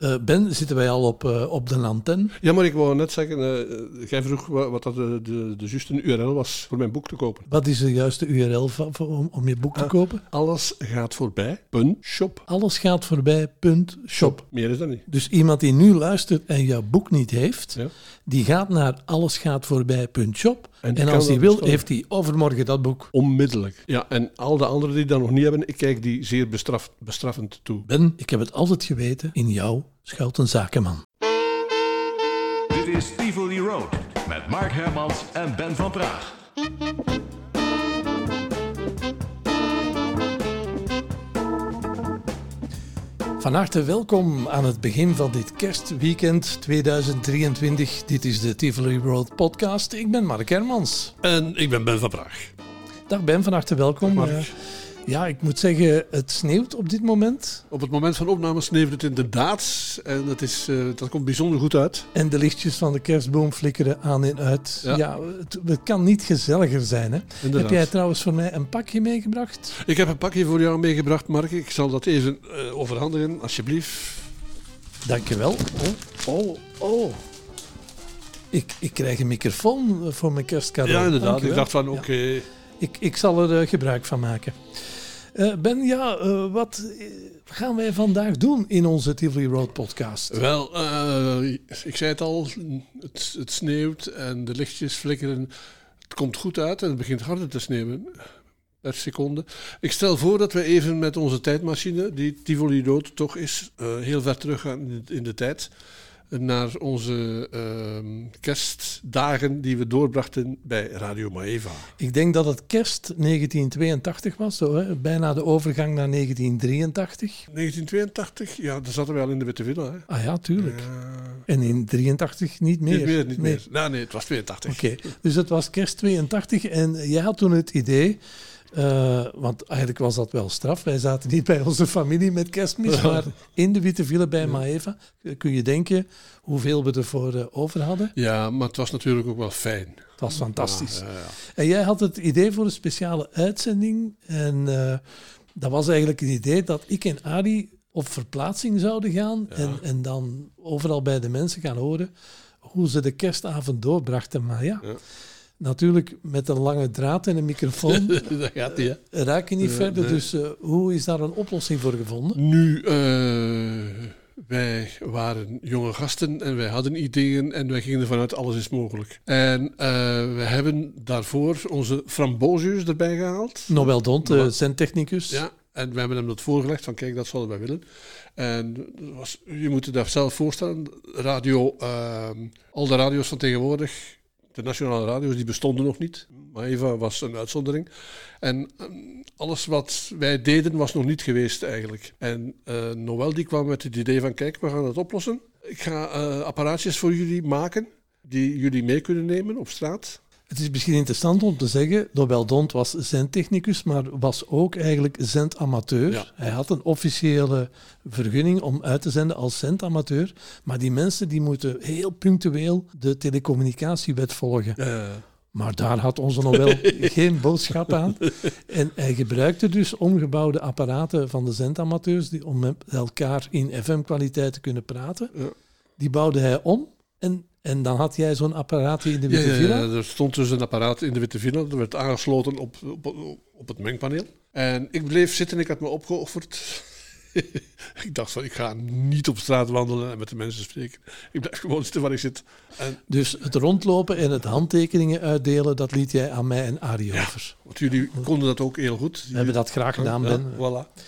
Eh, ben, zitten wij al op, eh, op de antenne? Ja, maar ik wou net zeggen, uh, jij vroeg wat, dat de, de, de juiste URL was voor mijn boek te kopen. Wat is de juiste URL van, om, om je boek te Ah, kopen? Alles gaat voorbij, punt, shop. Alles gaat voorbij, punt, shop. Meer is dat niet. Dus iemand die nu luistert en jouw boek niet heeft, Ja. die gaat naar allesgaatvoorbij.shop. En, als hij wil, bestellen. heeft hij overmorgen dat boek. Onmiddellijk. Ja, en al de anderen die dat nog niet hebben, ik kijk die zeer bestraf, bestraffend toe. Ben, ik heb het altijd geweten, in jou schuilt een zakenman. Dit is Tivoli Road met Mark Hermans en Ben van Praag. Van harte welkom aan het begin van dit kerstweekend 2023. Dit is de Tivoli Road podcast. Ik ben Mark Hermans. En ik ben Ben van Praag. Dag Ben, van harte welkom. Mark. Ja, ik moet zeggen, het sneeuwt op dit moment. Op het moment van opname sneeuwt het inderdaad. En dat, is, eh, dat komt bijzonder goed uit. En de lichtjes van de kerstboom flikkeren aan en uit. Ja, Ja. het, het kan niet gezelliger zijn. Hè? Inderdaad. Heb jij trouwens voor mij een pakje meegebracht? Ik heb een pakje voor jou meegebracht, Mark. Ik zal dat even eh, overhandigen, alsjeblieft. Dankjewel. Oh, oh, oh. Ik, ik krijg een microfoon eh, voor mijn kerstcadeau. Ja, inderdaad. Dankjewel. Ik dacht van, Ja. oké. Ik, ik zal er gebruik van maken. Eh, ben, ja, eh, wat eh, gaan wij vandaag doen in onze Tivoli Road podcast? Wel, ik zei het al, het, het sneeuwt en de lichtjes flikkeren. Het komt goed uit en het begint harder te sneeuwen per seconde. Ik stel voor dat we even met onze tijdmachine, die Tivoli Road toch is, heel ver teruggaan in de, in de tijd. Naar onze ehm, kerstdagen die we doorbrachten bij Radio Maeva. Ik denk dat het kerst 1982 was, zo, hè? bijna de overgang naar 1983. 1982, ja, daar zaten we al in de Witte Villa. Hè. Ah ja, tuurlijk. En in 83 niet meer. niet meer, niet Nee. meer. Nou, nee, het was 82. Oké, dus het was kerst 82 en jij had toen het idee, eh, want eigenlijk was dat wel straf. Wij zaten niet bij onze familie met kerstmis, maar in de Witte Villa bij Maeva. Kun je denken hoeveel we ervoor eh, over hadden? Ja, maar het was natuurlijk ook wel fijn. Het was fantastisch. Ja, ja, ja. En jij had het idee voor een speciale uitzending. En eh, dat was eigenlijk het idee dat ik en Adi op verplaatsing zouden gaan. En, en dan overal bij de mensen gaan horen hoe ze de kerstavond doorbrachten. Maar Ja. Natuurlijk met een lange draad en een microfoon dat gaat niet, hè. raak je niet Ja, verder. nee. Dus eh, hoe is daar een oplossing voor gevonden? Nu, eh, wij waren jonge gasten en wij hadden ideeën en wij gingen ervan uit alles is mogelijk. En eh, we hebben daarvoor onze framboosjes erbij gehaald. Nobel Dont, de Nobel- zendtechnicus. Ja, en we hebben hem dat voorgelegd van kijk, dat zouden wij willen. En was, je moet je dat zelf voorstellen, radio, ehm, al de radio's van tegenwoordig, de nationale radio's, die bestonden nog niet. Maeva was een uitzondering. En ehm, alles wat wij deden was nog niet geweest eigenlijk. En eh, Noël die kwam met het idee van kijk, we gaan het oplossen. Ik ga eh, apparaatjes voor jullie maken, die jullie mee kunnen nemen op straat. Het is misschien interessant om te zeggen, Nobel Dont was zendtechnicus, maar was ook eigenlijk zendamateur. Ja. Hij had een officiële vergunning om uit te zenden als zendamateur, maar die mensen die moeten heel punctueel de telecommunicatiewet volgen. Maar daar had onze Nobel geen boodschap aan. En hij gebruikte dus omgebouwde apparaten van de zendamateurs die, om met elkaar in FM-kwaliteit te kunnen praten. Ja. Die bouwde hij om en, en dan had jij zo'n apparaatje in de Ja, Witte ja, Villa. ja, er stond dus een apparaat in de Witte Villa. Dat werd aangesloten op, op, op het mengpaneel. En ik bleef zitten, ik had me opgeofferd. ik dacht van, ik ga niet op straat wandelen en met de mensen spreken. Ik blijf gewoon zitten waar ik zit. En, Dus het rondlopen en het handtekeningen uitdelen, dat liet jij aan mij en Arie over. want jullie konden dat ook heel goed. We hebben dat graag gedaan, Ja, Ben. voilà.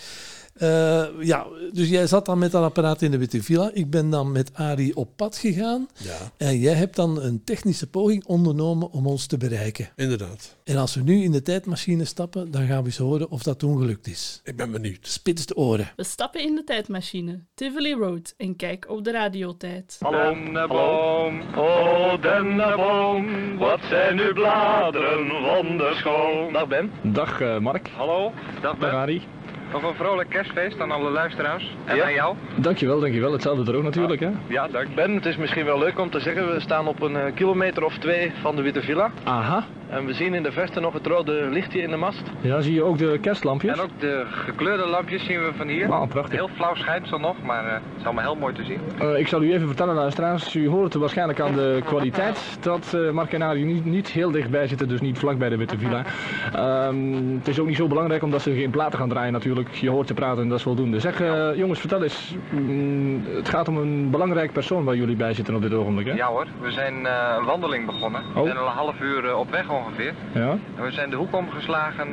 Eh, ja, dus jij zat dan met dat apparaat in de Witte Villa. Ik ben dan met Arie op pad gegaan. Ja, En jij hebt dan een technische poging ondernomen om ons te bereiken. inderdaad. En als we nu in de tijdmachine stappen, dan gaan we eens horen of dat toen gelukt is. Ik ben benieuwd. Spits de oren. We stappen in de tijdmachine, Tivoli Road, en kijk op de radiotijd. Denneboom, oh denneboom, wat zijn uw bladeren wonderschoon. Dag Ben. Dag eh, Mark. Hallo. Dag Dag Arie. Nog een vrolijk kerstfeest aan alle luisteraars. En Ja. aan jou. Dankjewel, dankjewel. Hetzelfde er ook natuurlijk, hè? Ja, dank. Ben, het is misschien wel leuk om te zeggen, we staan op een eh, kilometer of twee van de Witte Villa. Aha. En we zien in de verte nog het rode lichtje in de mast. Ja, zie je ook de kerstlampjes? En ook de gekleurde lampjes zien we van hier. Ah, prachtig. Heel flauw schijnsel nog, maar eh, het is allemaal heel mooi te zien. Eh, ik zal u even vertellen, luisteraars. U hoort het waarschijnlijk aan de kwaliteit dat eh Mark en Arie niet, niet heel dichtbij zitten, dus niet vlak bij de Witte Villa. Ehm, het is ook niet zo belangrijk omdat ze geen platen gaan draaien natuurlijk. Je hoort ze praten en dat is voldoende. Zeg, eh, jongens, vertel eens. Mm, het gaat om een belangrijk persoon waar jullie bij zitten op dit ogenblik, hè? Ja hoor, we zijn eh, een wandeling begonnen. Oh. We zijn al een half uur eh, op weg ongeveer. Ja? En we zijn de hoek omgeslagen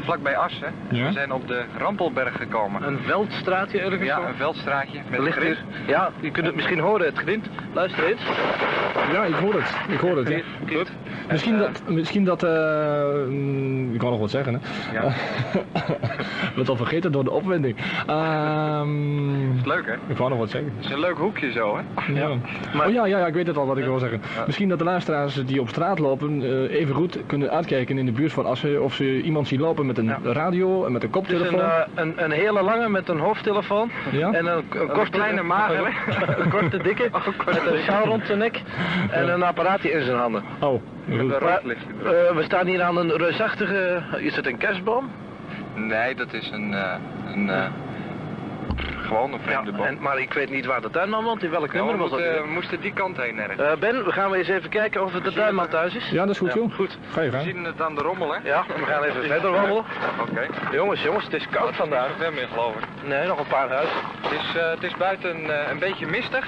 vlakbij Assen. Ja. We zijn op de Rampelberg gekomen. Een veldstraatje ergens Ja, zo? een veldstraatje met Ligt grind. hier. Ja, je kunt het misschien horen, het grint. Luister eens. Ja, ik hoor het. Ik hoor het, ja. Goed. Misschien En, dat, misschien dat, eh, mm, ik kan nog wat zeggen, hè. Ja. Het al vergeten door de opwinding. Ehm, Is leuk hè? ik wou nog wat zeggen. Het is een leuk hoekje zo hè? Ja. oh ja, ja, ja, ik weet het al wat ik wil zeggen. Misschien dat de luisteraars die op straat lopen eh, even goed kunnen uitkijken in de buurt van Assen of ze iemand zien lopen met een Ja. radio en met een een, koptelefoon. eh, een, een hele lange met een hoofdtelefoon. Ja? En een, een korte kleine magere. een korte dikke. met een sjaal rond zijn nek. En een apparaatje in zijn handen. Oh, Een. Eh, we staan hier aan een reusachtige... Is het een kerstboom? Nee, dat is een, eh, een eh, gewoon een vreemde boom. en, maar ik weet niet waar de tuinman woont. In welk Ja, nummer we, was dat? weer? we moesten die kant heen ergens. Eh, ben, we gaan we eens even kijken of de tuinman thuis is. Ja, dat is goed, joh. Goed. Ga je we gang. zien het aan de rommel hè? Ja, we gaan even verder wandelen. Oké. Jongens, jongens, het is koud vandaag. Meer geloof ik. Nee, nog een paar huizen. Het is, eh, het is buiten eh, een beetje mistig.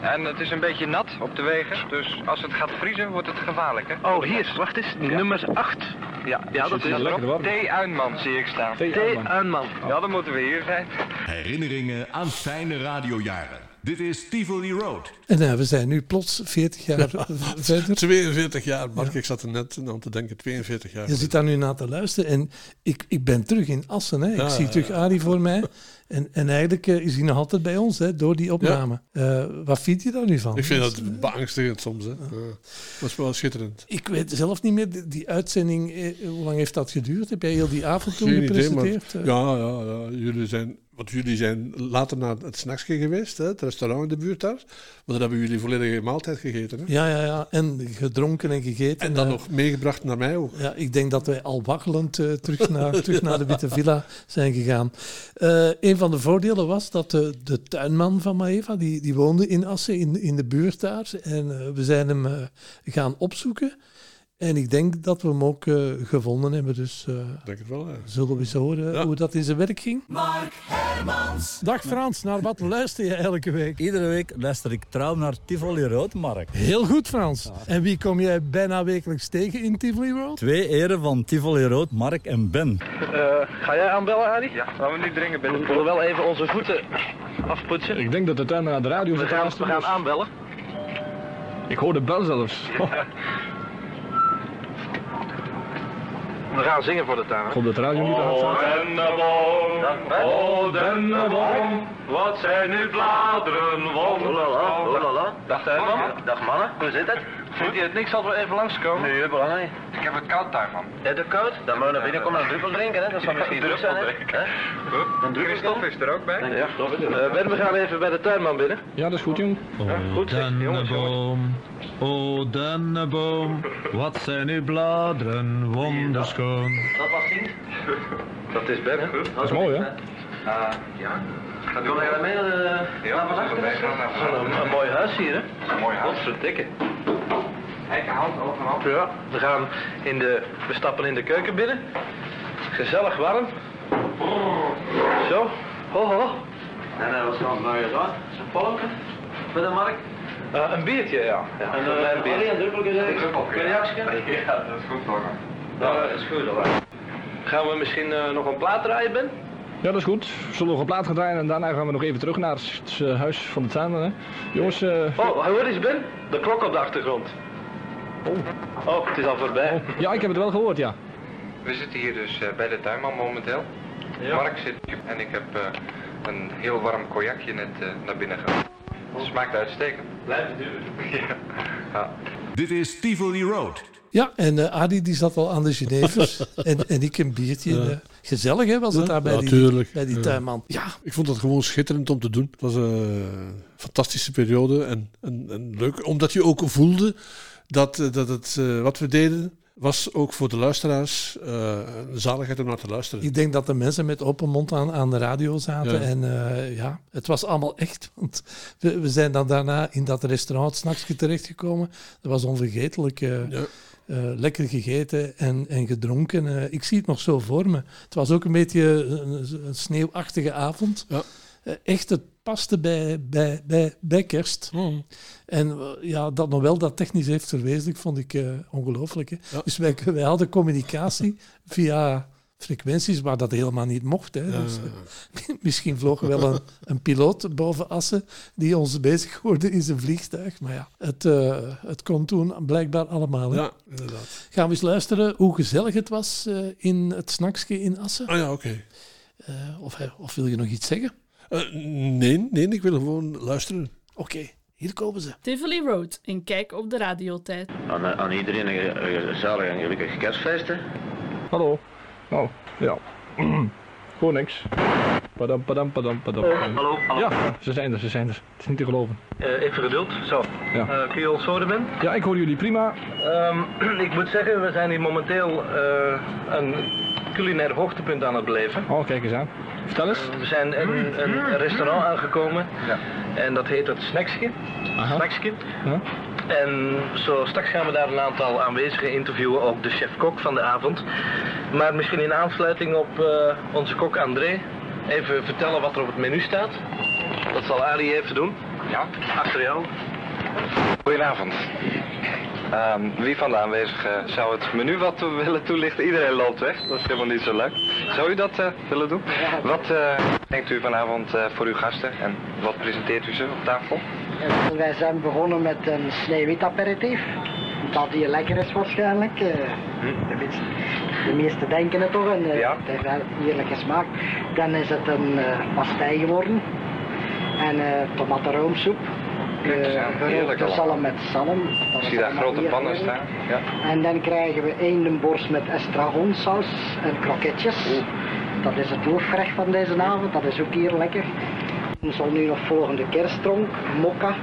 En het is een beetje nat op de wegen. Dus als het gaat vriezen wordt het gevaarlijk hè? Oh, hier, wacht eens. Nummer 8. Ja, ja dat is warm. T. Uinman zie ik staan. T. Uinman. Ja, dan moeten we hier zijn. Herinneringen aan fijne radiojaren. Dit is Tivoli Road. En eh, we zijn nu plots 40 jaar verder. 42 jaar, Mark. Ik zat er net aan te denken, 42 jaar. Je zit daar nu naar te luisteren en ik, ik ben terug in Assen. Hè. Ik Ja, zie ja, terug. Arie voor mij. En, en eigenlijk eh, is hij nog altijd bij ons hè, door die opname. Eh, wat vind je daar nu van? Ik vind dat beangstigend soms. Hè. Ja. Dat is wel schitterend. Ik weet zelf niet meer, die, die uitzending, eh, hoe lang heeft dat geduurd? Heb jij heel die avond toen Geen idee, maar gepresenteerd? Eh, ja, ja, ja, jullie zijn, want jullie zijn later naar het snacksje geweest, hè, het restaurant in de buurt daar. Maar daar hebben jullie volledige maaltijd gegeten. Hè. ja, ja, ja. En gedronken en gegeten. En dan Eh, nog meegebracht naar mij ook. Ja, ik denk dat wij al waggelend eh, terug, naar, terug naar de Witte Villa zijn gegaan. Eh, een van de voordelen was dat de, de tuinman van Maeva, die, die woonde in Assen, in, in de buurt daar. En we zijn hem gaan opzoeken. En ik denk dat we hem ook eh, gevonden hebben. Dus eh, Denk het wel. Hè. zullen we eens horen Ja. hoe dat in zijn werk ging. Dag Frans, naar wat luister je elke week? Iedere week luister ik trouw naar Tivoli Rood, Mark. Heel goed Frans. En wie kom jij bijna wekelijks tegen in Tivoli World? Twee eren van Tivoli Rood, Mark en Ben. Eh, ga jij aanbellen, Arie? Ja, laten we niet dringen We binnen. willen wel even onze voeten afpoetsen. Ik denk dat de tuinman naar de radio We gaan, we gaan dus aanbellen. Ik hoor de bel zelfs. Oh, We gaan zingen voor de tuin. dat de radio niet aan staat. denneboom, oh denneboom, wat zijn uw bladeren wonderlijk. Dag. Dag mannen, hoe zit het? Vindt je het niks als we even langskomen? Nee, belangrijk. Ik heb het koud daarvan. Is het koud? Dan moet je naar binnen komen en een druppel drinken, hè? Dat zou misschien goed zijn, hè? Een druppel Christophe is er ook bij. Ja, Eh, Ben, we gaan even bij de tuinman binnen. Ja, dat is goed, jong. Goed, zeg, jongens, jongens. Denneboom, o denneboom, wat zijn uw bladeren wonderschoon. Dat was zien. Dat is Ben, hè? Dat is mooi, hè? Ah, ja. Gaat u Wil mee naar de... Ja, Zo'n een, een mooi huis hier, hè? Een mooi huis. Godverdikke. Kijk, hand over hand. Ja, we gaan in de... We stappen in de keuken binnen. Gezellig warm. Zo. Ho, ho. En dat was dan bij je zo. Zo'n polken. Voor de markt. Eh, een biertje, ja. ja een, uh, een biertje. Een druppeltje, zeg ik. Kun je ook schrijven? Ja, dat is goed hoor. Dat is goed, hoor. Gaan we misschien eh, nog een plaat draaien, Ben? Ja, dat is goed. We zullen nog een plaat gaan draaien en daarna gaan we nog even terug naar het eh, huis van de. Hè. Jongens, eh, Oh, hoor eens, Ben. De klok op de achtergrond. Oh. Oh, het is al voorbij. ja, ik heb het wel gehoord, ja. We zitten hier dus eh, bij de tuinman momenteel. Mark zit hier en ik heb eh, een heel warm cognacje net eh, naar binnen gedaan. Smaakt uitstekend. Blijf duren. ja. ja. Dit is Tivoli Road. Ja, en eh, Adi die zat al aan de Genevers en, en ik een biertje. Ja. eh, gezellig hè, was het daar bij ja, die, bij die tuinman. Ja, Ik vond dat gewoon schitterend om te doen. Het was een fantastische periode en, en, en leuk, omdat je ook voelde dat, eh, dat het, eh, wat we deden was ook voor de luisteraars eh, een zaligheid om naar te luisteren. ik denk dat de mensen met open mond aan, aan de radio zaten. Ja. En eh, ja, het was allemaal echt. Want we, we zijn dan daarna in dat restaurant Snacksje terechtgekomen. Dat was onvergetelijk. eh, Ja. Eh, lekker gegeten en, en gedronken. Eh, ik zie het nog zo voor me. Het was ook een beetje een, een sneeuwachtige avond. Ja. Eh, echt, het paste bij, bij, bij, bij kerst. En eh, ja, dat nog wel dat technisch heeft verwezenlijkt, vond ik ongelooflijk. Ja. Dus wij, wij hadden communicatie via frequenties waar dat helemaal niet mocht. Hè. Ja, Dus, eh, misschien vloog wel een, een piloot boven Assen die ons bezig hoorde in zijn vliegtuig. Maar ja, het, eh, het kon toen blijkbaar allemaal. Hè. ja, inderdaad. Gaan we eens luisteren hoe gezellig het was eh, in het snaksje in Assen? Ah ja, oké. Eh, of, of wil je nog iets zeggen? Eh, nee, nee, ik wil gewoon luisteren. Oké, hier komen ze. Tivoli Road en kijk op de radiotijd. Aan, aan iedereen een, een gezellig en gelukkig kerstfeest. Hè? Hallo. Oh, ja. Gewoon niks. Padam, padam, padam, padam. hallo, hallo. Ja, ze zijn er, ze zijn er. Het is niet te geloven. Eh, even geduld. Zo. Ja. Eh, kun je ons horen, Ben? Ja, ik hoor jullie prima. Ehm, ik moet zeggen, we zijn hier momenteel eh, een culinair hoogtepunt aan het beleven. Oh, kijk eens aan. Vertel eens. We zijn in een restaurant aangekomen. En dat heet het Snacksje. Aha. Snacksje. Ja. En zo straks gaan we daar een aantal aanwezigen interviewen, ook de chef-kok van de avond. Maar misschien in aansluiting op eh, onze kok André, even vertellen wat er op het menu staat. Dat zal Ali even doen. Ja, Achter jou. goedenavond. Ehm, wie van de aanwezigen zou het menu wat toe- willen toelichten? Iedereen loopt weg, dat is helemaal niet zo leuk. Zou u dat eh, willen doen? Wat eh, denkt u vanavond eh, voor uw gasten en wat presenteert u ze op tafel? Wij zijn begonnen met een sneeuwwit aperitief. Dat hier lekker is waarschijnlijk. eh, de, meeste, de meesten denken het toch en eh, Ja. het heeft wel heerlijk gesmaakt. Dan is het een eh pastei geworden. En eh tomatenroomsoep. Gerookte allemaal. zalm met zalm. Dat Ik zie daar grote pannen staan. Ja. En dan krijgen we eendenborst met estragonsaus en kroketjes. Dat is het hoofdgerecht van deze avond, dat is ook hier lekker. Dan zal nu nog volgen de kerstdronk, mokka.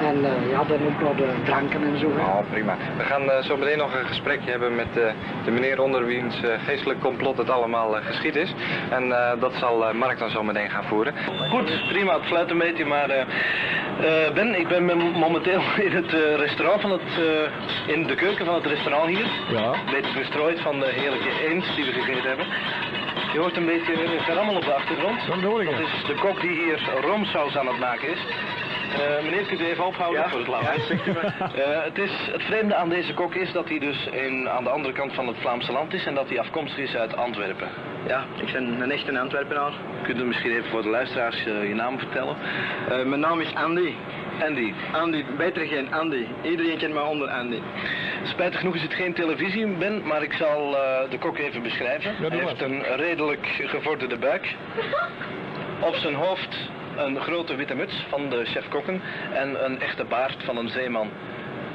En eh, ja, dan ook nog de dranken en zo. Oh, prima. We gaan eh, zo meteen nog een gesprekje hebben met eh, de meneer onder wiens eh, geestelijk complot het allemaal geschied is. En eh, dat zal eh, Mark dan zo meteen gaan voeren. Goed, prima, het fluit een beetje, maar eh, eh, Ben, ik ben momenteel in het eh, restaurant van het, eh, in de keuken van het restaurant hier. Ja. Een beetje verstrooid van de heerlijke eens die we gegeten hebben. Je hoort een beetje gerammel op de achtergrond. Dat hoor ik, Dat ja. is de kok die hier roomsaus aan het maken is. Eh, meneer, kunt u even ophouden voor het lawaai? Eh, het, is, het vreemde aan deze kok is dat hij dus in, aan de andere kant van het Vlaamse land is en dat hij afkomstig is uit Antwerpen. Ja, ik ben een echte Antwerpenaar. Kunt u misschien even voor de luisteraars eh, je naam vertellen? Eh, mijn naam is Andy. Andy. Andy, beter geen Andy. Iedereen kent mij onder Andy. Spijtig genoeg is het geen televisie, Ben, maar ik zal eh, de kok even beschrijven. Hij heeft een redelijk gevorderde buik. Op zijn hoofd een grote witte muts van de chef-kokken en een echte baard van een zeeman.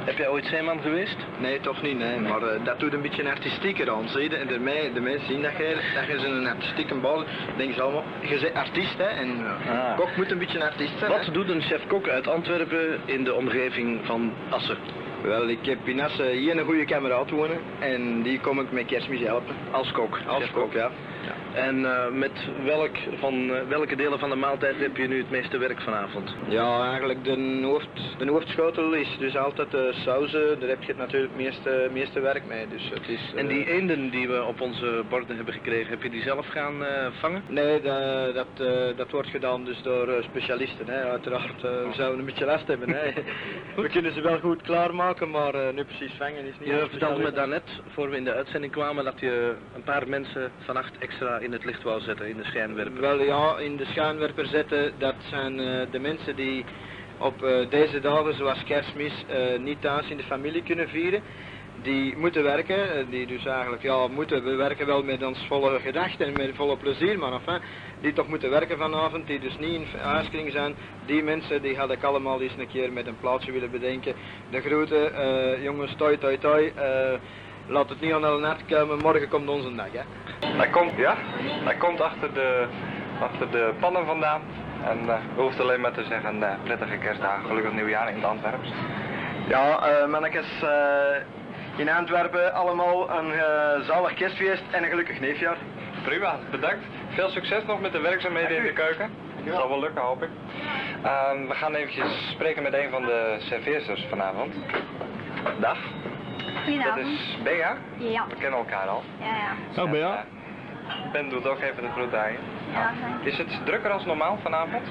Heb jij ooit zeeman geweest? Nee, toch niet, nee. Maar eh, dat doet een beetje artistieker aan. Zie de, mij- de mensen zien dat je, dat je zo'n artistieke bal denken ze allemaal, je bent artiest, hè. En Ah. kok moet een beetje een artiest zijn, hè. Wat doet een chef-kok uit Antwerpen in de omgeving van Assen? Wel, ik heb in Assen hier een goede kameraad wonen. En die kom ik met kerstmis helpen. Als kok? Als kok, ja. En eh, met welk van, eh, welke delen van de maaltijd heb je nu het meeste werk vanavond? Ja, eigenlijk de, hoofd, de hoofdschotel is dus altijd de sauzen. Daar heb je het natuurlijk het meeste, meeste werk mee. Dus het is, En die eh, eenden die we op onze borden hebben gekregen, heb je die zelf gaan vangen? Nee, dat, dat, dat wordt gedaan dus door specialisten. Hè. Uiteraard we zouden een beetje last hebben. Hè. we kunnen ze wel goed klaarmaken, maar nu precies vangen is niet Je vertelde me daarnet, voor we in de uitzending kwamen, dat je een paar mensen vannacht extra in het licht wou zetten, in de schijnwerper. Wel ja, in de schuinwerper zetten, dat zijn eh, de mensen die op eh, deze dagen zoals kerstmis eh, niet thuis in de familie kunnen vieren. die moeten werken, die dus eigenlijk, ja, moeten, we werken wel met ons volle gedachten en met volle plezier, maar enfin, die toch moeten werken vanavond, die dus niet in huiskring zijn, die mensen, die had ik allemaal eens een keer met een plaatje willen bedenken. De groeten, jongens, toi, toi, toi, laat het niet aan de komen, morgen komt onze dag, hè. Hij komt, ja, hij komt achter de, achter de pannen vandaan. En eh we hoeft alleen maar te zeggen, eh, prettige kerstdagen, gelukkig nieuwjaar in het Antwerps. Ja, eh mannetjes, eh, in Antwerpen allemaal een zalig kerstfeest en een gelukkig nieuwjaar. Prima, bedankt. Veel succes nog met de werkzaamheden in de keuken. Dat zal wel lukken, hoop ik. Ehm, we gaan eventjes spreken met een van de serveersters vanavond. Dag. Dat Goedenavond. is Bea. Ja. We kennen elkaar al. Ja, ja. Dag Bea. Eh, Ben doet ook even de groet aan je. ja. Is het drukker als normaal vanavond?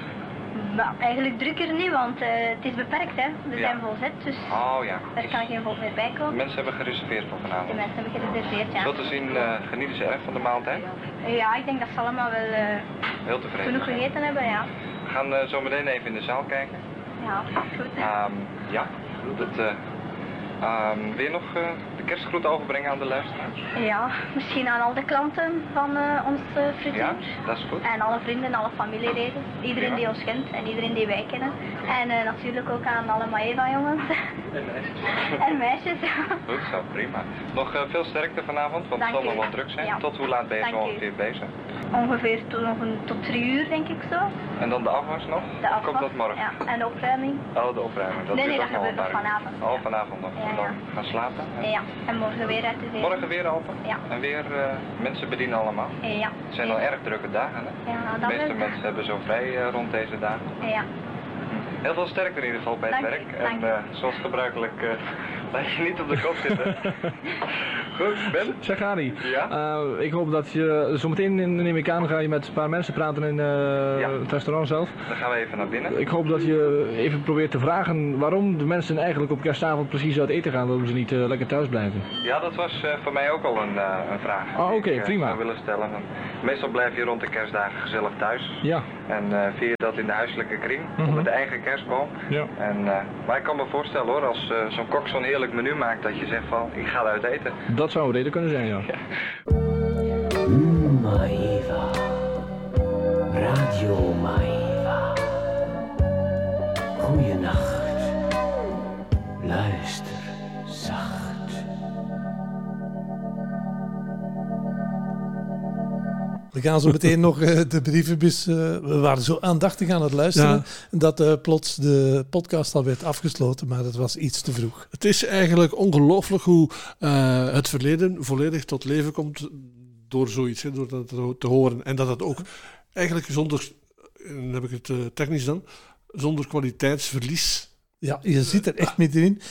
Nou, eigenlijk drukker niet, want eh, het is beperkt, hè. We Ja. zijn volzet, dus Oh ja. er kan geen volk meer bij komen. Mensen hebben gereserveerd voor De vanavond. mensen hebben gereserveerd, ja. Zo te zien eh, genieten ze erg van de maaltijd. Ja, ik denk dat ze allemaal wel eh, Heel tevreden. genoeg zijn. gegeten hebben, ja. We gaan zo meteen even in de zaal kijken. Ja, goed. Ehm, ja, dat, ehm, wil je nog eh, de kerstgroet overbrengen aan de luisteraar? Ja, misschien aan al de klanten van eh ons frituur. Ja, dat is goed. En alle vrienden, alle familieleden. Iedereen die ons kent en iedereen die wij kennen. En natuurlijk ook aan alle Maeva-jongens. en meisjes. Goed zo, prima. Nog veel sterkte vanavond, want het zal nog wel druk zijn. Ja. Tot hoe laat ben je zo ongeveer bezig? Ongeveer tot, nog een, tot drie uur, denk ik zo. En dan de afwas nog? De afwas. Komt dat morgen? Ja, en de opruiming. Oh, de opruiming. Dat Nee, nee, dat gebeurt nog vanavond. Oh, vanavond nog. Ja, En dan ja. gaan slapen? hè? Ja, en morgen weer uit de zee. Morgen weer open? Ja. En weer eh, mensen bedienen allemaal? Ja. Het zijn al erg drukke dagen, hè? Ja, De meeste mensen hebben zo vrij eh, rond deze dagen. Ja. Heel veel sterkte in ieder geval bij het Dank werk. En u. eh, zoals gebruikelijk, laat je niet op de kop zitten. Goed, Ben? Zeg Arie, Ja? eh, ik hoop dat je zometeen in- neem ik aan ga je met een paar mensen praten in Ja. het restaurant zelf. Dan gaan we even naar binnen. Ik hoop dat je even probeert te vragen waarom de mensen eigenlijk op kerstavond precies uit eten gaan, waarom ze niet eh, lekker thuis blijven. Ja, dat was voor mij ook al een, een vraag. Oh, oké, eh, prima. willen stellen. Meestal blijf je rond de kerstdagen gezellig thuis. Ja. En eh vier je dat in de huiselijke kring, Mhm. met de eigen kerstboom. Ja. En, eh, maar ik kan me voorstellen hoor, als eh, zo'n kok zo'n heerlijk menu maakt, dat je zegt van, ik ga eruit eten. Dat zou een reden kunnen zijn, ja. Maeva. Radio Maeva. Goeienacht. Luister We gaan zo meteen nog eh, de brievenbus. eh, we waren zo aandachtig aan het luisteren. dat eh, plots de podcast al werd afgesloten, maar dat was iets te vroeg. Het is eigenlijk ongelooflijk hoe het verleden volledig tot leven komt door zoiets, hè, door dat te- horen. En dat dat ook eigenlijk zonder, dan heb ik het technisch dan, zonder kwaliteitsverlies. Ja, je zit er echt middenin.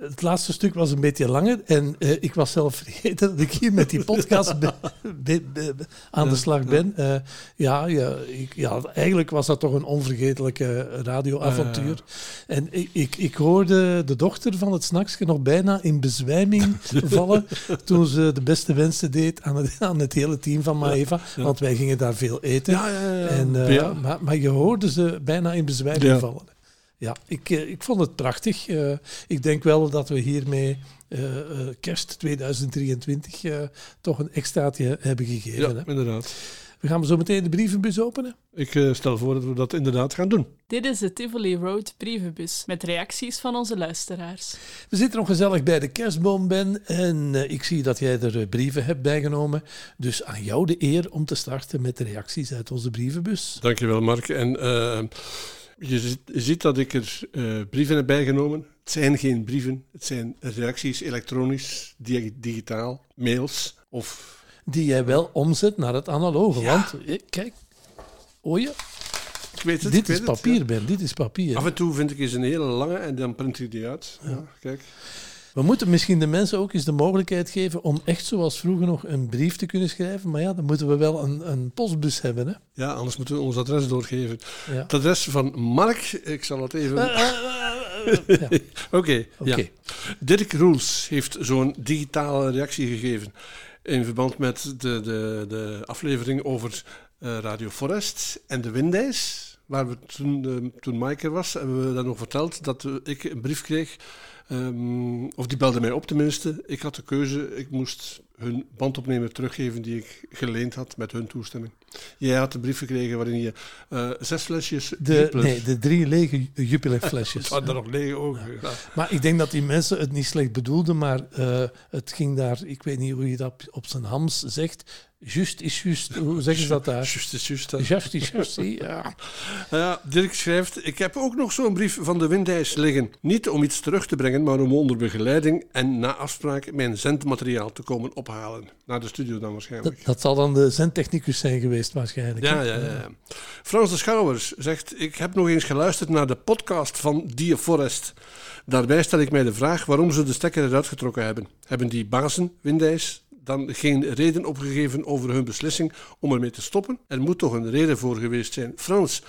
Het laatste stuk was een beetje langer. En eh, ik was zelf vergeten dat ik hier met die podcast be- be- be- aan de slag ben. Eh, ja, ja, ik, ja, eigenlijk was dat toch een onvergetelijke radioavontuur. En ik, ik, ik hoorde de dochter van het snaksje nog bijna in bezwijming vallen toen ze de beste wensen deed aan het, aan het hele team van Maeva. Want wij gingen daar veel eten. Ja, ja, ja. En, eh, maar, maar je hoorde ze bijna in bezwijming vallen. Ja, ik, eh, ik vond het prachtig. Eh, ik denk wel dat we hiermee eh, eh, kerst 2023 eh, toch een extraatje hebben gegeven. Ja, hè. inderdaad. We gaan zo meteen de brievenbus openen. Ik stel voor dat we dat inderdaad gaan doen. Dit is de Tivoli Road brievenbus met reacties van onze luisteraars. We zitten nog gezellig bij de kerstboom, Ben. En eh, ik zie dat jij er brieven hebt bijgenomen. Dus aan jou de eer om te starten met de reacties uit onze brievenbus. Dankjewel, Mark. En je, ziet, dat ik er eh, brieven heb bijgenomen. Het zijn geen brieven, het zijn reacties elektronisch, di- digitaal, mails of... Die jij wel omzet naar het analoge. Want, eh, kijk? Ik weet het, dit ik weet is het, papier, ja. Ben. Dit is papier. Af en toe vind ik eens een hele lange en dan print ik die uit. Ja. kijk. We moeten misschien de mensen ook eens de mogelijkheid geven om echt zoals vroeger nog een brief te kunnen schrijven. Maar ja, dan moeten we wel een, een postbus hebben. Hè? Ja, anders moeten we ons adres doorgeven. Ja. Het adres van Mark, ik zal het even... Eh, eh, ja. Oké, ja. Dirk Roels heeft zo'n digitale reactie gegeven in verband met de, de, de aflevering over eh, Radio Forest en de windijs. waar we toen, eh, toen Mike er was, hebben we dat nog verteld, dat eh, ik een brief kreeg. Ehm, of die belde mij op tenminste. Ik had de keuze, ik moest hun bandopnemer teruggeven die ik geleend had met hun toestemming. Jij had een brief gekregen waarin je eh, zes flesjes De, nee, de drie lege Jupiler flesjes. Het waren er nog lege ogen. Ja. Maar ik denk dat die mensen het niet slecht bedoelden, maar eh, het ging daar, ik weet niet hoe je dat op, op zijn hams zegt. Just is just, hoe zeggen ze dat daar? Just is just. hè. Just is just, ja. Ja, Dirk schrijft: Ik heb ook nog zo'n brief van de Windijs liggen. Niet om iets terug te brengen, maar om onder begeleiding en na afspraak mijn zendmateriaal te komen ophalen. Naar de studio dan waarschijnlijk. Dat, dat zal dan de zendtechnicus zijn geweest waarschijnlijk. Ja, ja, ja. ja. Frans de Schouwers zegt: Ik heb nog eens geluisterd naar de podcast van Dear Forest. Daarbij stel ik mij de vraag waarom ze de stekker eruit getrokken hebben. Hebben die bazen, Windijs, dan geen reden opgegeven over hun beslissing om ermee te stoppen? Er moet toch een reden voor geweest zijn. Frans,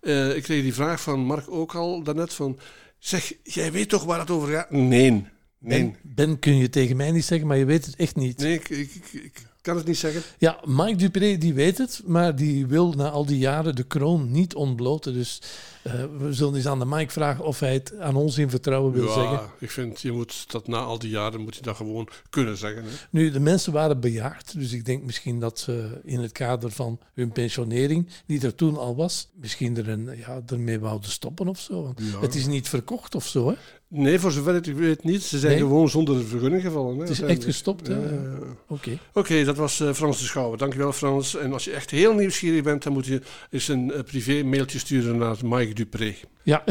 eh, ik kreeg die vraag van Mark ook al daarnet van... Zeg, jij weet toch waar het over gaat? Nee. Nee. Ben, ben kun je tegen mij niet zeggen, maar je weet het echt niet. Nee, ik, ik, ik, ik kan het niet zeggen. Ja, Mike Dupré die weet het, maar die wil na al die jaren de kroon niet ontbloten. Dus eh, we zullen eens aan de Mike vragen of hij het aan ons in vertrouwen wil ja, zeggen. ik vind, je moet dat na al die jaren moet je dat gewoon kunnen zeggen. Hè. Nu, de mensen waren bejaard, dus ik denk misschien dat ze in het kader van hun pensionering, die er toen al was, misschien er een, ja, ermee wouden stoppen of zo. Want Ja. Het is niet verkocht of zo, hè? Nee, voor zover ik weet niet. Ze zijn Nee? gewoon zonder vergunning gevallen. Hè, Het is echt gestopt? Ja, ja. Oké. Oké, dat was eh, Frans de Schouwer. Dankjewel Frans. En als je echt heel nieuwsgierig bent, dan moet je eens een eh, privé mailtje sturen naar Mike Dupré. Ja,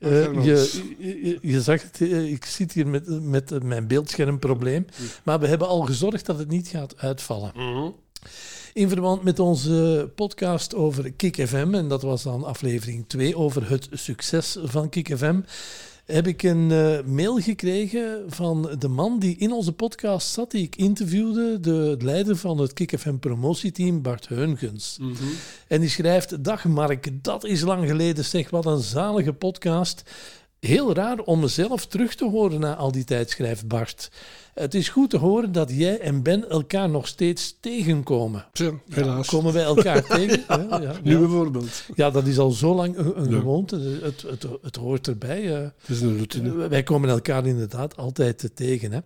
Eh, je, je, je zag het, eh, ik zit hier met, met eh, mijn beeldschermprobleem, maar we hebben al gezorgd dat het niet gaat uitvallen. In verband met onze podcast over Kik FM, en dat was dan aflevering 2 over het succes van Kik FM, heb ik een eh, mail gekregen van de man die in onze podcast zat, die ik interviewde, de leider van het Kik FM promotieteam, Bart Heungens. En die schrijft: Dag Mark, dat is lang geleden. Zeg, wat een zalige podcast. Heel raar om mezelf terug te horen na al die tijd, schrijft Bart. Het is goed te horen dat jij en Ben elkaar nog steeds tegenkomen. Ja, helaas. komen wij elkaar tegen? Ja, ja, Nu bijvoorbeeld. Ja, dat is al zo lang een, gewoonte. Het, het, het hoort erbij. eh. Het is een routine. Wij komen elkaar inderdaad altijd eh, tegen. Hè.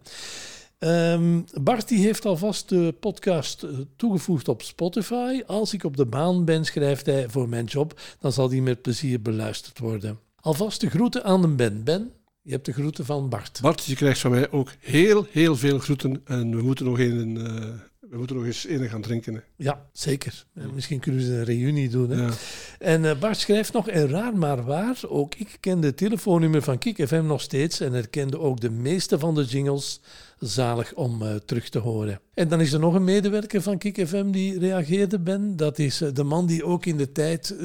Ehm, Bart die heeft alvast de podcast eh, toegevoegd op Spotify. Als ik op de baan ben, schrijft hij voor mijn job, dan zal die met plezier beluisterd worden. Alvast de groeten aan de Ben. Ben, je hebt de groeten van Bart. Bart, je krijgt van mij ook heel, heel veel groeten. En we moeten nog, een, eh, we moeten nog eens een gaan drinken. hè. Ja, zeker. En misschien kunnen we een reunie doen. Hè? Ja. En eh, Bart schrijft nog, en raar maar waar, ook ik ken de telefoonnummer van Kik FM nog steeds en herkende ook de meeste van de jingles zalig om eh, terug te horen. En dan is er nog een medewerker van Kik FM die reageerde, Ben. Dat is eh, de man die ook in de tijd eh,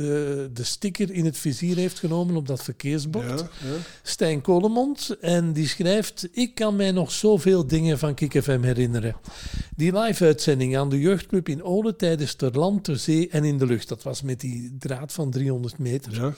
de sticker in het vizier heeft genomen op dat verkeersbord. Ja, ja. Stijn Kolemond. En die schrijft: Ik kan mij nog zoveel dingen van Kik FM herinneren. Die live-uitzending aan de jeugdclub in Olen tijdens ter land, ter zee en in de lucht. Dat was met die draad van 300 meter. Ja.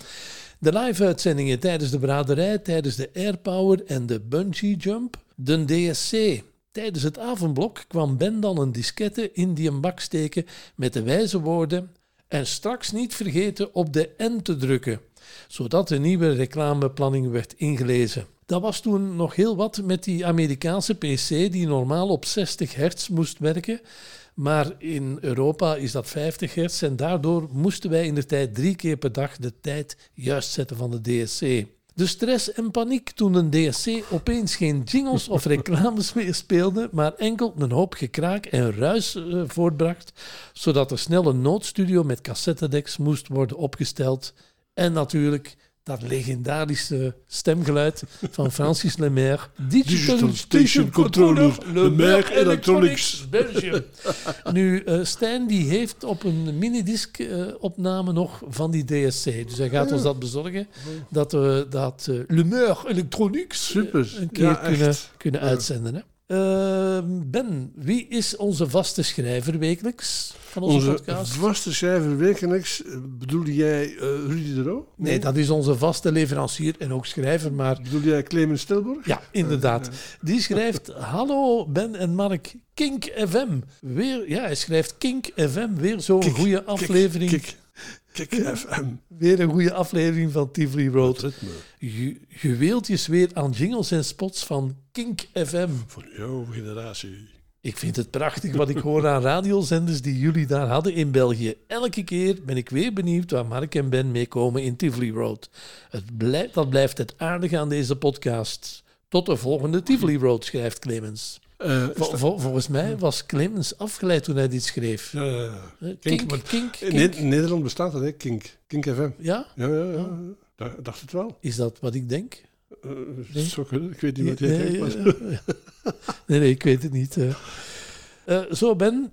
De live-uitzendingen tijdens de braderij, tijdens de airpower en de bungee jump. De DSC. Tijdens het avondblok kwam Ben dan een diskette in die een bak steken met de wijze woorden en straks niet vergeten op de N te drukken, zodat de nieuwe reclameplanning werd ingelezen. Dat was toen nog heel wat met die Amerikaanse PC die normaal op 60 hertz moest werken. Maar in Europa is dat 50 hertz en daardoor moesten wij in de tijd drie keer per dag de tijd juist zetten van de DSC. De stress en paniek toen een DSC opeens geen jingles of reclames meer speelde, maar enkel een hoop gekraak en ruis eh, voortbracht, zodat er snel een noodstudio met cassettedeks moest worden opgesteld. En natuurlijk dat legendarische stemgeluid van Francis Lemaire. Digital Station Controller, Lemaire Electronics. Belgium. Nu, eh Stijn die heeft op een minidisc eh, opname nog van die DSC. Dus hij gaat ons dat bezorgen. Dat we dat Lemaire Electronics een keer Ja, kunnen, kunnen Ja. uitzenden. Hè? Eh, ben, wie is onze vaste schrijver wekelijks van onze, Onze podcast? vaste schrijver wekelijks, eh, bedoelde jij eh, Rudy de Roo? Nee, dat is onze vaste leverancier en ook schrijver, maar... Bedoel jij Clemens Stilborg? Ja, inderdaad. Die schrijft, hallo Ben en Mark, Kink FM. Weer, ja, hij schrijft Kink FM, weer zo'n goede aflevering. Kik. Kik FM. Weer een goede aflevering van Tivoli Road. Ju- Juweeltjes weer aan jingles en spots van Kink FM. Van jouw generatie. Ik vind het prachtig wat ik hoor aan radiozenders die jullie daar hadden in België. Elke keer ben ik weer benieuwd waar Mark en Ben mee komen in Tivoli Road. Het blijft, dat blijft het aardige aan deze podcast. Tot de volgende Tivoli Road, schrijft Clemens. Eh, Vol- vol- volgens mij was Clemens afgeleid toen hij dit schreef. Ja, ja, ja. Eh, Kink, Kink, in Nederland bestaat dat, hè? Kink. Kink FM. Ja? Ja, ja, ja. Da- dacht het wel. Is dat wat ik denk? Eh, Nee. kunnen. Ik weet niet wat jij Nee, denkt. ja, maar- ja. Nee, nee, ik weet het niet. zo, Ben.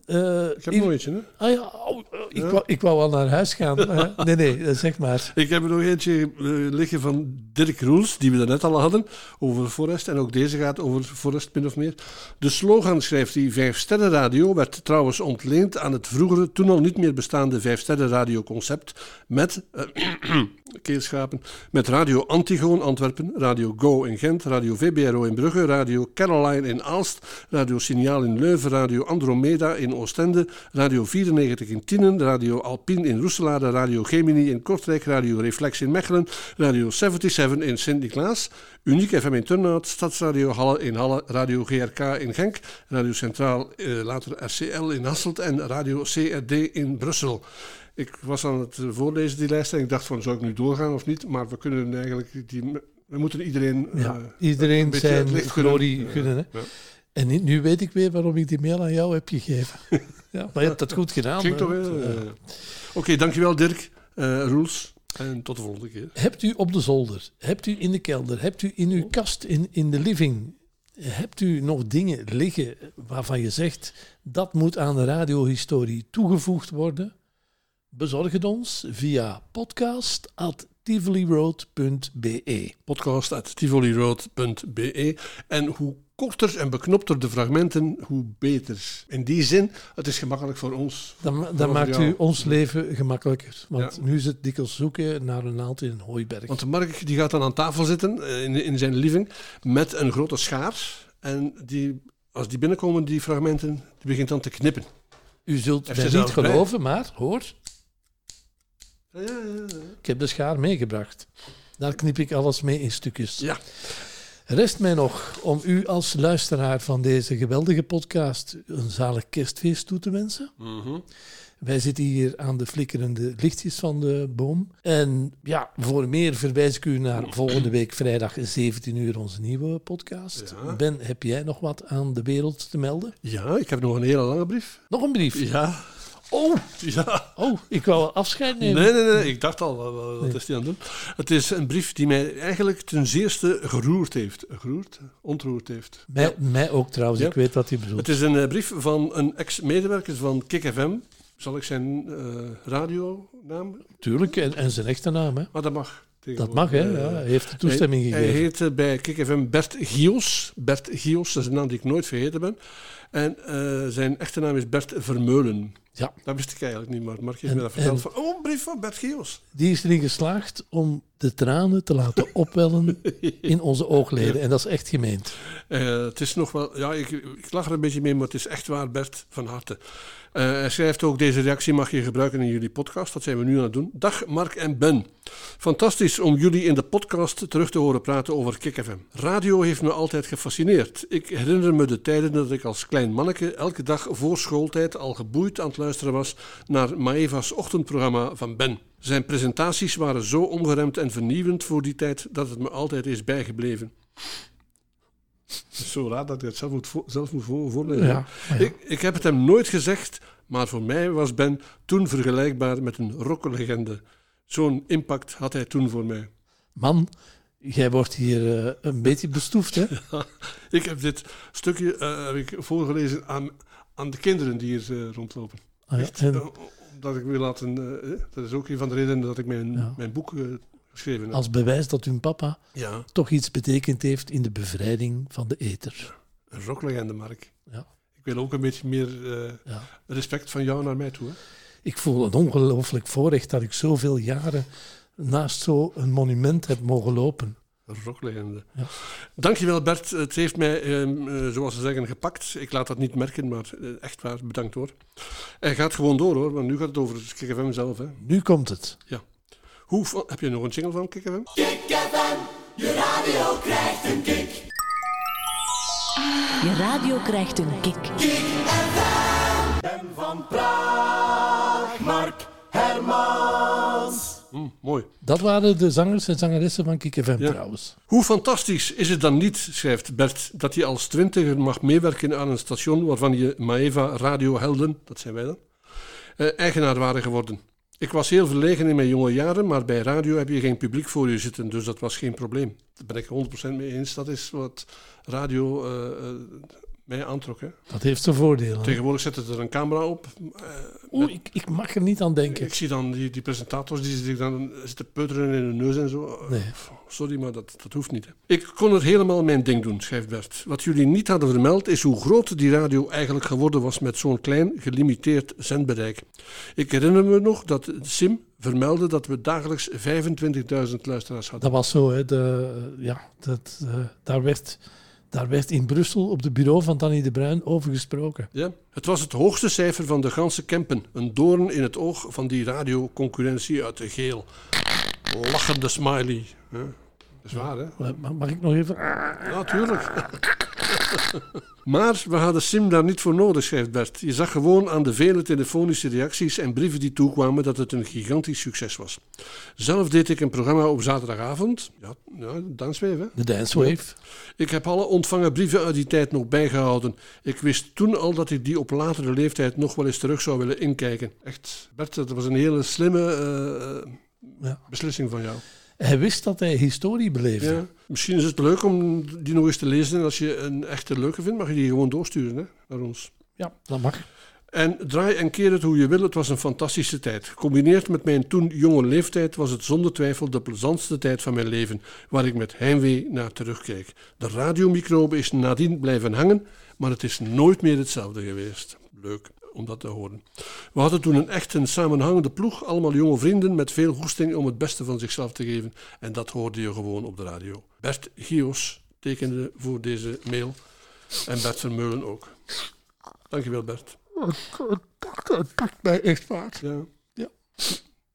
Ik heb nog eentje, hè? Ah ja, oh, ik, wou, ik wou al naar huis gaan. Nee, nee, eh, zeg maar. Ik heb er nog eentje eh, liggen van Dirk Roels, die we daarnet al hadden, over Forest. En ook deze gaat over Forest, min of meer. De slogan, schrijft hij, Vijf Sterren Radio, werd trouwens ontleend aan het vroegere, toen al niet meer bestaande Vijf Sterren Radio concept. Met, keelschapen, met Radio Antigoon Antwerpen, Radio Go in Gent, Radio VBRO in Brugge, Radio Caroline in Aalst, Radio Signaal in Leuven, Radio Andromeda in Oostende, Radio 94 in Tienen, Radio Alpine in Roeselare, Radio Gemini in Kortrijk, Radio Reflex in Mechelen, Radio 77 in Sint-Niklaas, Uniek FM in Turnhout, Stadsradio Halle in Halle, Radio GRK in Genk, Radio Centraal, eh, later RCL in Hasselt en Radio CRD in Brussel. Ik was aan het eh, voorlezen die lijst en ik dacht van, zou ik nu doorgaan of niet? Maar we kunnen eigenlijk, die, we moeten iedereen... Ja, eh, een iedereen zijn glorie gunnen. Hè? ja. En nu- weet ik weer waarom ik die mail aan jou heb gegeven. ja, maar je hebt dat goed gedaan. Klinkt toch wel? Ja. eh. Oké, dankjewel Dirk, eh Roels. En tot de volgende keer. Hebt u op de zolder, hebt u in de kelder, hebt u in uw kast in, in de living, hebt u nog dingen liggen waarvan je zegt dat moet aan de radiohistorie toegevoegd worden? Bezorg het ons via podcast.tivoliroad.be. Podcast at tivoliroad.be. En hoe korter en beknopter de fragmenten, hoe beter. In die zin, het is gemakkelijk voor ons. Dan, dan maakt jou. u ons leven gemakkelijker. Want Ja. nu is het dikwijls zoeken naar een naald in een hooiberg. Want Mark die gaat dan aan tafel zitten eh, in, in zijn living met een grote schaar. En die, als die binnenkomen, die fragmenten, die begint dan te knippen. U zult ze niet bij. geloven, maar hoor, Ja, ja, ja. ik heb de schaar meegebracht. Daar knip ik alles mee in stukjes. Ja. Rest mij nog om u als luisteraar van deze geweldige podcast een zalig kerstfeest toe te wensen. Mhm. Wij zitten hier aan de flikkerende lichtjes van de boom. En ja, voor meer verwijs ik u naar volgende week vrijdag 17 uur onze nieuwe podcast. Ja. Ben, heb jij nog wat aan de wereld te melden? Ja, ik heb nog een hele lange brief. Nog een brief? Ja. Oh, Ja. oh ik wou afscheid nemen. Nee, nee, nee. Ik dacht al, wat, Nee. is die aan het doen? Het is een brief die mij eigenlijk ten zeerste geroerd heeft. Geroerd? Ontroerd heeft. Mij, mij ook trouwens, Ja. ik weet wat hij bedoelt. Het is een eh, brief van een ex-medewerker van Kik FM. Zal ik zijn eh radionaam? Tuurlijk, en, en zijn echte naam. Hè. Maar dat mag. Dat mag, hè? Eh, Ja, hij heeft de toestemming hij, gegeven. Hij heet bij Kik FM Bert Gios. Bert Gios, dat is een naam die ik nooit vergeten ben. En zijn echte naam is Bert Vermeulen. Ja. Dat wist ik eigenlijk niet, maar Mark heeft En- me dat verteld. Van, oh, een brief van Bert Gios. Die is erin geslaagd om de tranen te laten opwellen in onze oogleden. En dat is echt gemeend. Eh, het is nog wel, ja, ik, ik lach er een beetje mee, maar het is echt waar, Bert, van harte. Eh, hij schrijft ook, deze reactie mag je gebruiken in jullie podcast. Dat zijn we nu aan het doen. Dag Mark en Ben. Fantastisch om jullie in de podcast terug te horen praten over Kik FM. Radio heeft me altijd gefascineerd. Ik herinner me de tijden dat ik als klein manneke elke dag voor schooltijd al geboeid aan het luisteren was naar Maeva's ochtendprogramma van Ben. Zijn presentaties waren zo ongeremd en vernieuwend voor die tijd dat het me altijd is bijgebleven. Het is zo raar dat hij het zelf moet, zelf moet voorlezen. Ja, ja. Ik, ik heb het hem nooit gezegd, maar voor mij was Ben toen vergelijkbaar met een rocklegende. Zo'n impact had hij toen voor mij. Man, jij wordt hier eh, een beetje bestoefd, hè? ik heb dit stukje eh, heb ik voorgelezen aan, aan de kinderen die hier eh, rondlopen. Ah ja, Echt, en- omdat ik wil laten... eh, dat is ook een van de redenen dat ik mijn, Ja. mijn boek eh, geschreven heb. Als bewijs dat hun papa Ja. toch iets betekend heeft in de bevrijding van de ether. Een rocklegende, Mark. Ja. Ik wil ook een beetje meer eh, respect van jou naar mij toe. Hè? Ik voel een ongelooflijk voorrecht dat ik zoveel jaren naast zo'n monument heb mogen lopen. Rocklegende. Dankjewel Bert. Het heeft mij, ehm, eh, zoals ze zeggen, gepakt. Ik laat dat niet merken, maar eh, echt waar, bedankt hoor. Hij gaat gewoon door hoor, want nu gaat het over KikFM zelf. Hè. Nu komt het. Ja. Hoe, heb je nog een jingle van KikFM? Je radio krijgt een kick. Je radio krijgt een kick. Ben van Praag, Mark Hermans. Hm, mooi. Dat waren de zangers en zangeressen van Kik FM Ja. trouwens. Hoe fantastisch is het dan niet, schrijft Bert, dat je als twintiger mag meewerken aan een station waarvan je Maeva radiohelden, dat zijn wij dan, eh, eigenaar waren geworden. Ik was heel verlegen in mijn jonge jaren, maar bij radio heb je geen publiek voor je zitten, dus dat was geen probleem. Daar ben ik 100% mee eens. Dat is wat radio eh, eh, mij aantrok. Hè. Dat heeft zijn voordelen. Tegenwoordig zetten ze er een camera op. eh, Oeh, ik, ik mag er niet aan denken. ik zie dan die, die presentators die zich dan zitten peuteren in hun neus en zo. Nee. Sorry, maar dat, dat hoeft niet. Hè. Ik kon er helemaal mijn ding doen, schrijft Bert. Wat jullie niet hadden vermeld is hoe groot die radio eigenlijk geworden was met zo'n klein, gelimiteerd zendbereik. Ik herinner me nog dat Sim vermeldde dat we dagelijks 25.000 luisteraars hadden. Dat was zo, hè. De, ja, dat, eh, daar, werd, daar werd in Brussel op het bureau van Danny de Bruin over gesproken. Ja, het was het hoogste cijfer van de ganse Kempen. Een doorn in het oog van die radioconcurrentie uit de geel. Lachende smiley. Dat is waar, hè? Mag, ik nog even... Ja, tuurlijk. maar we hadden Sim daar niet voor nodig, schrijft Bert. Je zag gewoon aan de vele telefonische reacties en brieven die toekwamen dat het een gigantisch succes was. Zelf deed ik een programma op zaterdagavond. Ja, ja Danswave, hè? De Dance Wave. Ik heb alle ontvangen brieven uit die tijd nog bijgehouden. Ik wist toen al dat ik die op latere leeftijd nog wel eens terug zou willen inkijken. Echt, Bert, dat was een hele slimme eh, Ja. beslissing van jou. Hij wist dat hij historie beleefde. Ja. Misschien is het leuk om die nog eens te lezen. En als je een echte leuke vindt, mag je die gewoon doorsturen hè, naar ons. Ja, dat mag. En draai en keer het hoe je wil, het was een fantastische tijd. Gecombineerd met mijn toen jonge leeftijd was het zonder twijfel de plezantste tijd van mijn leven, waar ik met heimwee naar terugkijk. De radiomicrobe is nadien blijven hangen, maar het is nooit meer hetzelfde geweest. Leuk om dat te horen. We hadden toen een echt een samenhangende ploeg, allemaal jonge vrienden met veel goesting om het beste van zichzelf te geven. En dat hoorde je gewoon op de radio. Bert Gios tekende voor deze mail en Bert Vermeulen ook. Dankjewel Bert. Het pakt mij echt vaart. Ja.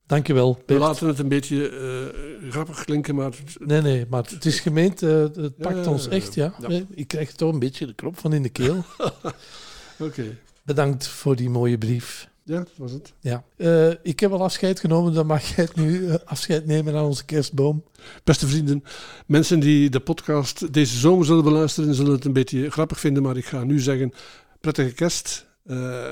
Dankjewel, We Bert. laten het een beetje eh, grappig klinken, maar Nee, nee, maar het is gemeend. eh, het pakt Ja, ons echt, ja. ja. Ik krijg toch een beetje de krop van in de keel. oké. Bedankt voor die mooie brief. Ja, dat was het. Ja. Eh, ik heb al afscheid genomen, dan mag jij het nu eh, afscheid nemen aan onze kerstboom. Beste vrienden, mensen die de podcast deze zomer zullen beluisteren, zullen het een beetje grappig vinden, maar ik ga nu zeggen, prettige kerst, eh,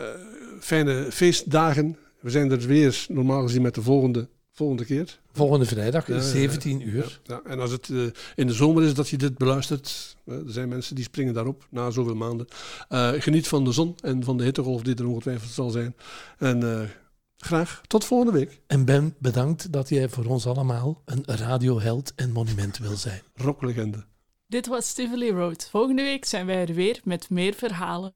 fijne feestdagen. We zijn er weer normaal gezien met de volgende, volgende keer. Volgende vrijdag, Ja, ja, ja. 17 uur. Ja, en als het eh, in de zomer is dat je dit beluistert, er zijn mensen die springen daarop na zoveel maanden. Eh, geniet van de zon en van de hittegolf die er ongetwijfeld zal zijn. En eh, graag tot volgende week. En Ben, bedankt dat jij voor ons allemaal een radioheld en monument wil zijn. Rocklegende. Dit was Tivoli Road. Volgende week zijn wij er weer met meer verhalen.